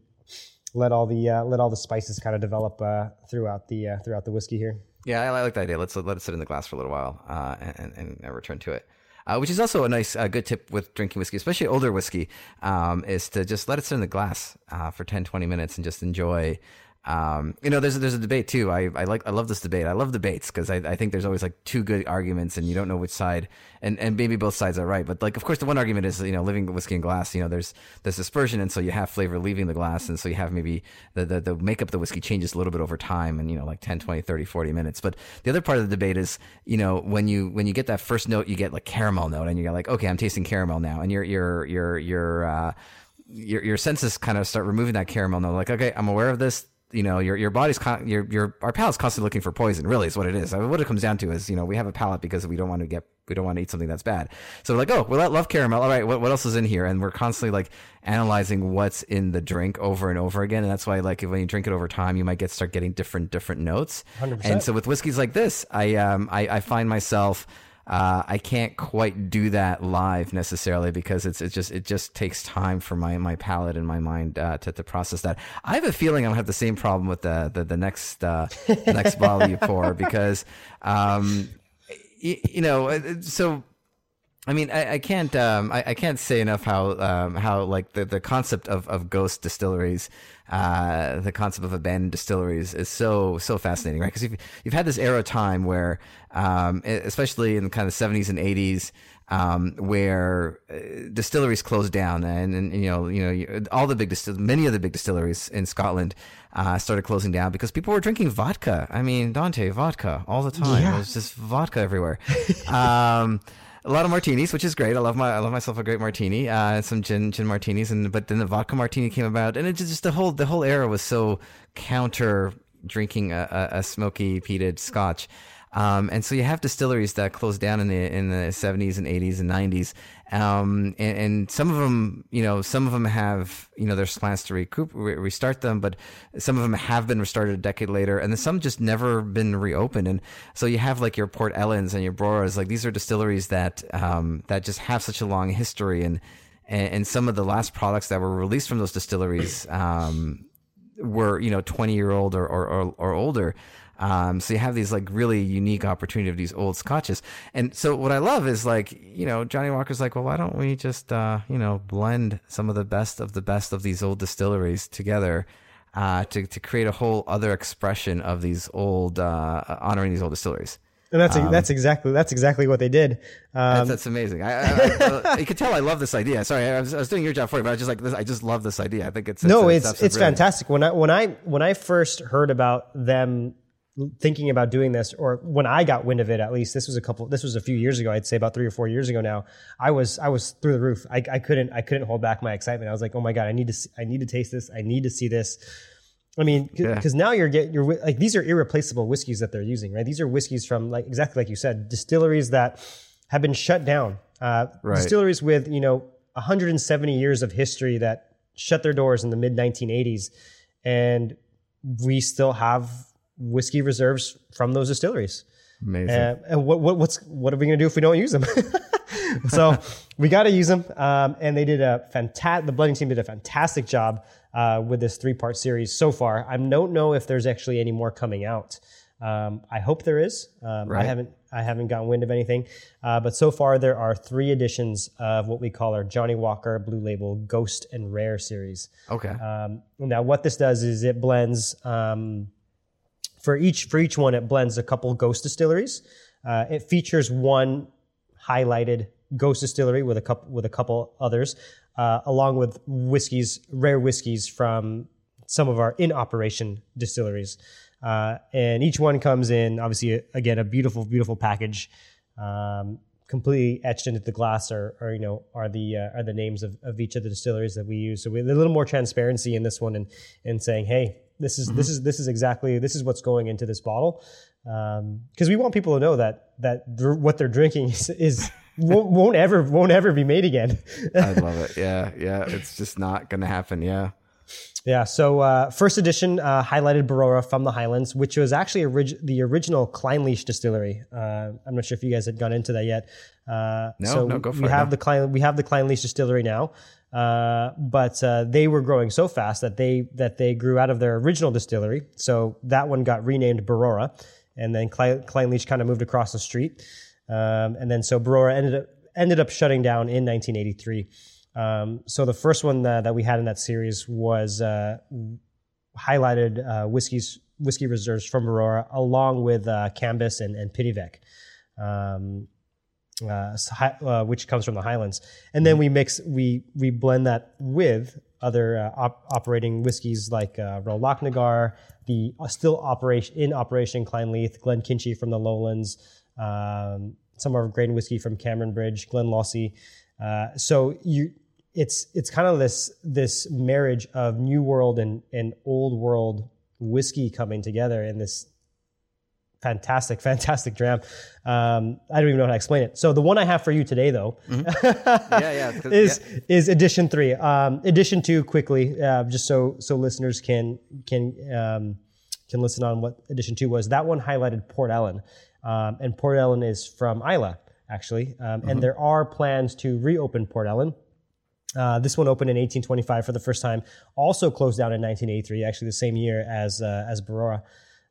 let all the uh, let all the spices kind of develop uh, throughout the uh, throughout the whiskey here. Yeah, I like that idea. Let's let it sit in the glass for a little while uh, and, and, and return to it. Uh, which is also a nice, uh, good tip with drinking whiskey, especially older whiskey, um, is to just let it sit in the glass uh, for 10, 20 minutes and just enjoy um, you know, there's a, there's a debate too. I, I like I love this debate. I love debates because I, I think there's always like two good arguments and you don't know which side and, and maybe both sides are right. But like of course the one argument is you know living whiskey in glass. You know there's there's dispersion and so you have flavor leaving the glass and so you have maybe the the, the makeup of the whiskey changes a little bit over time and you know like 10, 20, 30, 40 minutes. But the other part of the debate is you know when you when you get that first note you get like caramel note and you're like okay I'm tasting caramel now and you're you're you're uh, your your senses kind of start removing that caramel note. Like okay I'm aware of this you know your your body's con- your your our palate's constantly looking for poison. Really, is what it is. I mean, what it comes down to is you know we have a palate because we don't want to get we don't want to eat something that's bad. So we're like, oh, well, I love caramel. All right, what what else is in here? And we're constantly like analyzing what's in the drink over and over again. And that's why like when you drink it over time, you might get start getting different different notes. 100%. And so with whiskeys like this, I um I, I find myself uh, I can't quite do that live necessarily because it's it just it just takes time for my my palate and my mind uh, to to process that. I have a feeling I'm gonna have the same problem with the the, the next uh, the next bottle you pour because um, you, you know uh, so I mean, I, I can't um, I, I, can't say enough how um, how like the, the concept of, of ghost distilleries, uh, the concept of abandoned distilleries is so so fascinating, right? Because you've you've had this era of time where, um, especially in the kind of seventies and eighties, um, where uh, distilleries closed down, and, and you know you know all the big distill- many of the big distilleries in Scotland uh, started closing down because people were drinking vodka. I mean, Dante vodka all the time. Yeah. It was just vodka everywhere. um, a lot of martinis, which is great. I love my I love myself a great martini, uh, some gin gin martinis, and but then the vodka martini came about, and it just, just the whole the whole era was so counter drinking a, a, a smoky peated scotch. Um, and so you have distilleries that closed down in the in the 70s and 80s and 90s, um, and, and, some of them, you know, some of them have you know there's plans to recoup re- restart them, but some of them have been restarted a decade later, and then some just never been reopened. And so you have like your Port Ellens and your Broras, like these are distilleries that um, that just have such a long history, and and, some of the last products that were released from those distilleries um, were you know 20 year old or, or, or, or older. Um, so you have these like really unique opportunity of these old scotches. And so what I love is like, you know, Johnnie Walker's like, well, why don't we just, uh, you know, blend some of the best of the best of these old distilleries together, uh, to, to create a whole other expression of these old, uh, honoring these old distilleries. And that's um, that's exactly that's exactly what they did. Um, that's, that's, amazing. I, I, I, you can tell I love this idea. Sorry, I was, I was, doing your job for you, but I just like this. I just love this idea. I think it's, it's no, it's it's, it's fantastic. When I when I when I first heard about them thinking about doing this or when I got wind of it at least this was a couple this was a few years ago I'd say about 3 or 4 years ago now I was I was through the roof. I, I couldn't I couldn't hold back my excitement. I was like oh my god I need to see, I need to taste this. I need to see this. I mean because yeah. now you're getting you're like these are irreplaceable whiskeys that they're using right? These are whiskeys from like exactly like you said distilleries that have been shut down uh, right. distilleries with you know 170 years of history that shut their doors in the mid 1980s and we still have whiskey reserves from those distilleries. Amazing. Uh, and what, what, what's what are we going to do if we don't use them? so we got to use them. Um, and they did a fantastic. The blending team did a fantastic job uh, with this three part series so far. I don't know if there's actually any more coming out. Um, I hope there is. Um, right. I haven't I haven't gotten wind of anything, uh, but so far there are three editions of what we call our Johnnie Walker Blue Label Ghost and Rare series. Okay. Um, now what this does is it blends um, for each for each one, it blends a couple ghost distilleries. Uh, it features one highlighted ghost distillery with a couple with a couple others, uh, along with whiskeys, rare whiskeys from some of our in operation distilleries. Uh, and each one comes in obviously again a beautiful beautiful package. Um, completely etched into the glass are, are you know are the uh, are the names of, of each of the distilleries that we use so we a little more transparency in this one and and saying hey this is mm-hmm. this is this is exactly this is what's going into this bottle because um, we want people to know that that what they're drinking is, is won't, won't, ever won't ever be made again. I love it. Yeah, yeah. It's just not going to happen. Yeah. Yeah. So uh, first edition uh, highlighted Brora from the Highlands, which was actually orig- the original Clynelish distillery. Uh, I'm not sure if you guys had gone into that yet. Uh, No, so no, go for we it, have no. the Klein, we have the Clynelish distillery now, uh, but uh, they were growing so fast that they that they grew out of their original distillery. So that one got renamed Brora, and then Klein, Clynelish kind of moved across the street, um, and then so Brora ended up ended up shutting down in 1983. Um, so the first one that, that we had in that series was uh, highlighted uh, whiskeys whiskey reserves from Brora, along with uh, Cambus and, and um, uh, uh, which comes from the Highlands. And then we mix we we blend that with other uh, op- operating whiskeys like uh, Royal Lochnagar, the still operation in operation Clynelish, Glen Kinchy from the Lowlands, um, some of our grain whiskey from Cameron Bridge, Glenlossie. Uh, so you it's it's kind of this this marriage of new world and, and old world whiskey coming together in this fantastic fantastic dram. Um, i don't even know how to explain it. So the one i have for you today though Yeah, yeah, 'cause- is is edition three. Um, edition two quickly uh, just so so listeners can can um, can listen on what edition two was. That one highlighted port ellen. Um, and port ellen is from Islay actually um, and there are plans to reopen port ellen uh, this one opened in 1825 for the first time. Also closed down in 1983, actually the same year as uh, as Brora.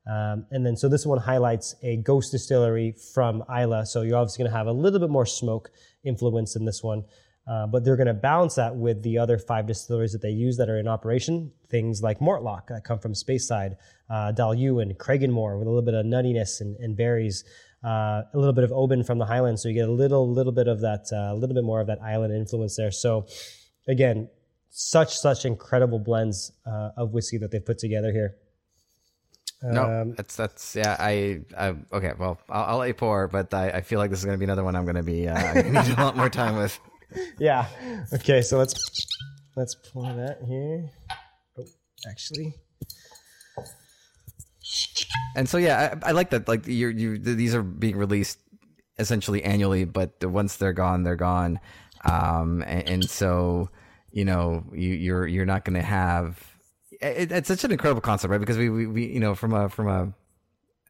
Um, and then so this one highlights a ghost distillery from Islay. So you're obviously going to have a little bit more smoke influence in this one, uh, but they're going to balance that with the other five distilleries that they use that are in operation. Things like Mortlach that come from Speyside, uh, Dailuaine, Cragganmore with a little bit of nuttiness and, and berries. Uh, a little bit of Oban from the Highlands, so you get a little, little bit of that, a little bit more of that island influence there. So, again, such such incredible blends uh, of whiskey that they've put together here. No, Um, that's that's yeah. I, I okay. Well, I'll, I'll let you pour, but I, I feel like this is going to be another one I'm going to be uh, need a lot more time with. Yeah. Okay, so let's let's pour that here. Oh, actually, And so yeah, I, I like that. Like you, you, these are being released essentially annually, but once they're gone, they're gone. Um, and, and so you know, you, you're you're not going to have. It, it's such an incredible concept, right? Because we, we, we you know from a from a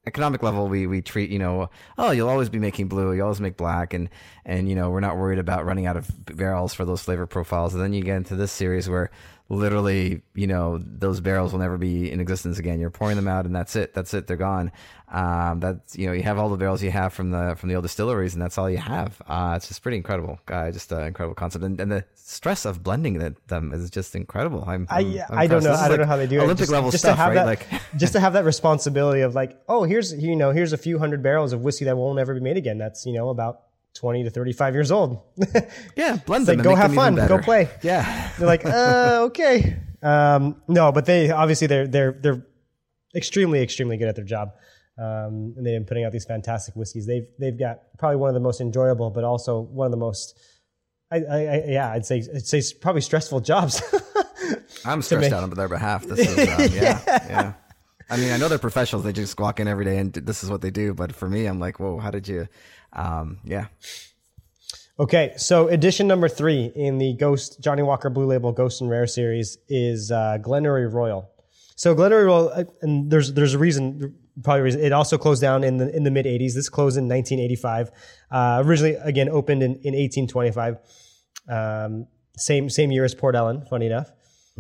economic level we we treat you know oh you'll always be making blue you always make black and and you know we're not worried about running out of barrels for those flavor profiles and then you get into this series where literally you know those barrels will never be in existence again. You're pouring them out and that's it. That's it. They're gone. Um that's you know you have all the barrels you have from the from the old distilleries and that's all you have. Uh it's just pretty incredible. Uh, just an incredible concept. And, and the stress of blending the, them is just incredible. I'm, I I'm- I'm I don't know. I don't like know how they do it. olympic Just- level just stuff to have right? that, like just to have that responsibility of like, oh, here's you know here's a few hundred barrels of whiskey that won't ever be made again. That's you know about twenty to thirty five years old. yeah blend them like, go have fun, go play. yeah They're like, uh, okay. Um, no, but they obviously they're they're they're extremely extremely good at their job, um, and they've been putting out these fantastic whiskeys. They've they've got probably one of the most enjoyable, but also one of the most, I, I, I yeah, I'd say I'd say probably stressful jobs. I'm stressed out on their behalf. This is, um, yeah, yeah. I mean, I know they're professionals. They just walk in every day and this is what they do. But for me, I'm like, whoa, how did you? Um, yeah, Okay, so edition number three in the Ghost Johnnie Walker Blue Label Ghost and Rare series is uh, Glenury Royal. So Glenury Royal, uh, and there's there's a reason, probably a reason. It also closed down in the in the mid '80s. This closed in 1985. Uh, originally, again, opened in, in 1825. Um, same same year as Port Ellen. Funny enough.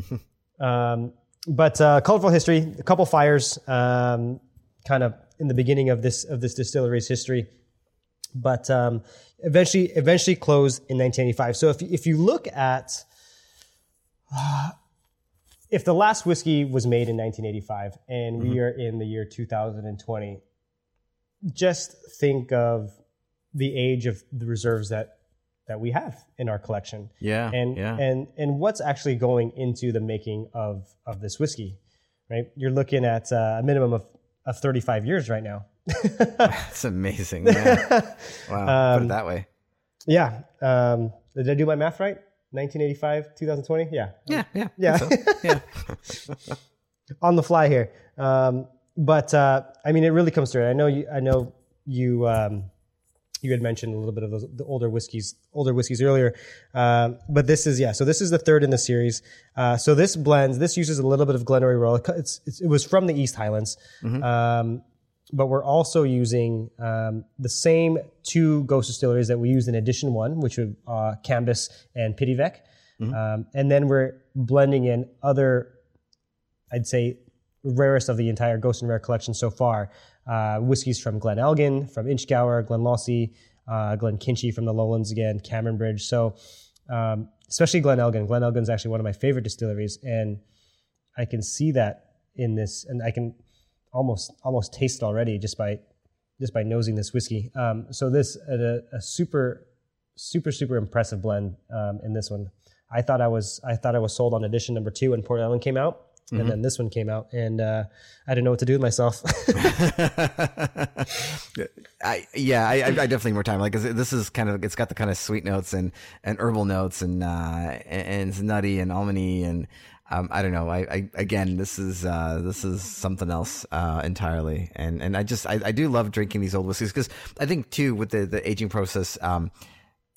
um, but uh, colorful history. A couple fires, um, kind of in the beginning of this of this distillery's history but um, eventually eventually closed in 1985. So if if you look at if the last whiskey was made in 1985 and we are in the year 2020, just think of the age of the reserves that that we have in our collection yeah, and yeah. and and what's actually going into the making of of this whiskey right you're looking at uh, a minimum of, of 35 years right now That's amazing. Yeah. Wow, put Um, it that way. Yeah. Um, did I do my math right? 1985, 2020? Yeah. Yeah, yeah, Yeah. so. yeah. On the fly here. Um, but uh, I mean, it really comes through. I know you. I know you. Um, you had mentioned a little bit of those, the older whiskeys, older whiskeys earlier. Um, but this is yeah. So this is the third in the series. Uh, so this blends. This uses a little bit of Glenmorangie Royal. It's, it's, it was from the East Highlands. Um, but we're also using um, the same two ghost distilleries that we used in edition one, which were uh, Cambus and Pittyvaich. Um, and then we're blending in other, I'd say, rarest of the entire Ghost and Rare collection so far. Uh, whiskeys from Glen Elgin, from Inchgower, Glenlossie, uh, Glenkinchie from the Lowlands again, Cameron Bridge. So, um, especially Glen Elgin. Glen Elgin's actually one of my favorite distilleries, and I can see that in this, and I can almost almost taste already just by just by nosing this whiskey. Um, so this a, a super super super impressive blend um, in this one. I thought I was I thought I was sold on edition number two when Port Ellen came out, and then this one came out, and uh, I didn't know what to do with myself. I yeah, I, I definitely need more time. Like this is kind of it's got the kind of sweet notes and and herbal notes and uh and it's nutty and almondy and um I don't know. I, I again this is uh this is something else uh entirely. And and I just I, I do love drinking these old whiskeys because I think too with the the aging process um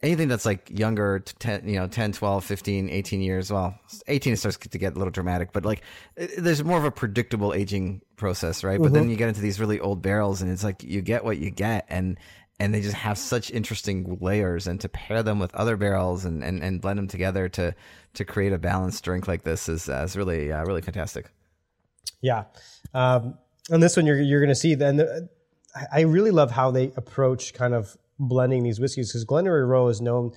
anything that's like younger 10 you know 10 12 15 18 years well 18 starts to get a little dramatic but like there's more of a predictable aging process right but then you get into these really old barrels and it's like you get what you get and and they just have such interesting layers and to pair them with other barrels and and, and blend them together to to create a balanced drink like this is uh, is really uh, really fantastic Yeah. Um, this one, you're, you're going to see then. The, I- really love how they approach kind of blending these whiskeys because Glenury Royal is known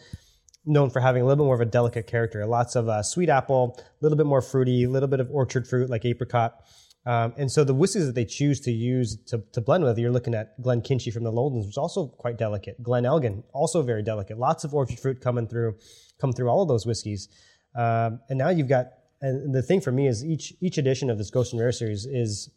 known for having a little bit more of a delicate character. Lots of uh, sweet apple, a little bit more fruity, a little bit of orchard fruit like apricot. Um, and so the whiskeys that they choose to use to, to blend with, you're looking at Glenkinchie from the Lowlands, which is also quite delicate. Glen Elgin, also very delicate. Lots of orchard fruit coming through, come through all of those whiskeys. Um, and now you've got, and the thing for me is each each edition of this Ghost and Rare series is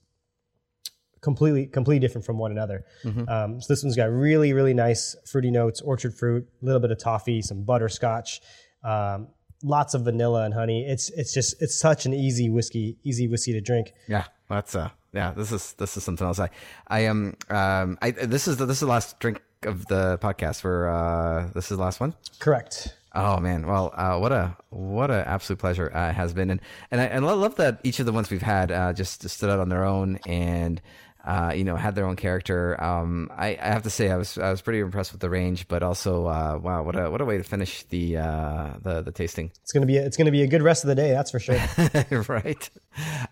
completely completely different from one another. Um, so this one's got really really nice fruity notes, orchard fruit, a little bit of toffee, some butterscotch, um, lots of vanilla and honey. It's it's just it's such an easy whiskey, easy whiskey to drink. Yeah, that's uh, yeah. This is this is something else. I, I am, um, I this is the this is the last drink of the podcast. For uh, this is the last one. Correct. Oh man, well, uh, what a what a absolute pleasure uh, it has been, and and I, and I love that each of the ones we've had uh, just stood out on their own and. Uh, you know, had their own character. Um, I, I have to say, I was I was pretty impressed with the range, but also, uh, wow, what a what a way to finish the uh, the the tasting. It's gonna be a, it's gonna be a good rest of the day. That's for sure. right?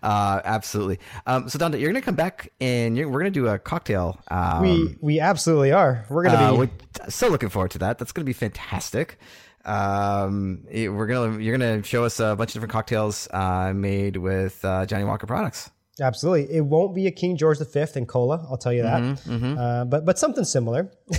Uh, absolutely. Um, so, Dante, you're going to come back and you're, we're going to do a cocktail. Um, we we absolutely are. We're gonna uh, be. we're so looking forward to that. That's going to be fantastic. Um, it- we're gonna you're gonna show us a bunch of different cocktails uh, made with uh, Johnnie Walker products. Absolutely, it won't be a King George V and cola. I'll tell you that. Mm-hmm, Uh, but but something similar.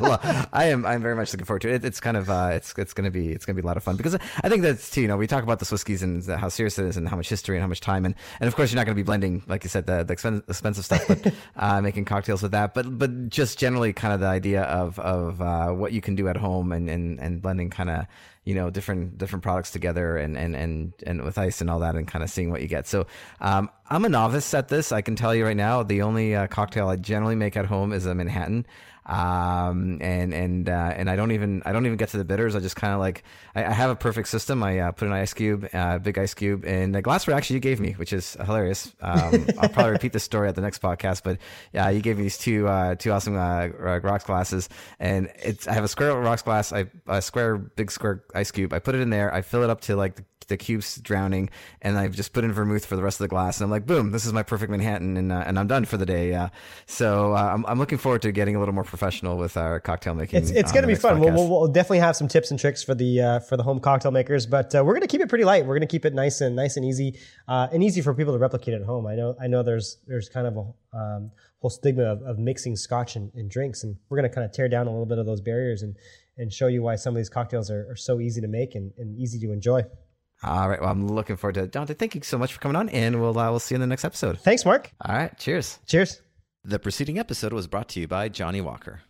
well, I am. I'm very much looking forward to it. It's kind of. Uh, it's it's gonna be. It's gonna be a lot of fun because I think that's too. You know, we talk about the whiskeys and how serious it is and how much history and how much time and and of course you're not gonna be blending like you said the, the expen- expensive stuff, but uh, making cocktails with that. But but just generally kind of the idea of of uh, what you can do at home and and and blending kind of you know different different products together and and and and with ice and all that and kind of seeing what you get. So um, I'm a novice at this. I can tell you right now, the only uh, cocktail I generally make at home is a Manhattan um, and and uh, and I don't even I don't even get to the bitters. I just kind of like I, I have a perfect system. I uh, put an ice cube, uh, big ice cube, and the glassware actually you gave me, which is hilarious. Um, I'll probably repeat this story at the next podcast, but yeah, you gave me these two uh, two awesome uh, rocks glasses, and it's I have a square rocks glass, I a square big square ice cube. I put it in there, I fill it up to like the cube's drowning, and I've just put in vermouth for the rest of the glass. And I'm like, boom, this is my perfect Manhattan, and uh, and I'm done for the day. Uh, so uh, I'm I'm looking forward to getting a little more professional with our cocktail making. It's, it's going to be fun. We'll, we'll, we'll definitely have some tips and tricks for the uh, for the home cocktail makers, but uh, we're going to keep it pretty light. We're going to keep it nice and nice and easy, uh, and easy for people to replicate at home. I know I know there's there's kind of a um, whole stigma of, of mixing scotch and, and drinks, and we're going to kind of tear down a little bit of those barriers and and show you why some of these cocktails are, are so easy to make and, and easy to enjoy. All right. Well, I'm looking forward to it. Dante, thank you so much for coming on, and we'll uh, we'll see you in the next episode. Thanks, Mark. All right. Cheers. Cheers. The preceding episode was brought to you by Johnnie Walker.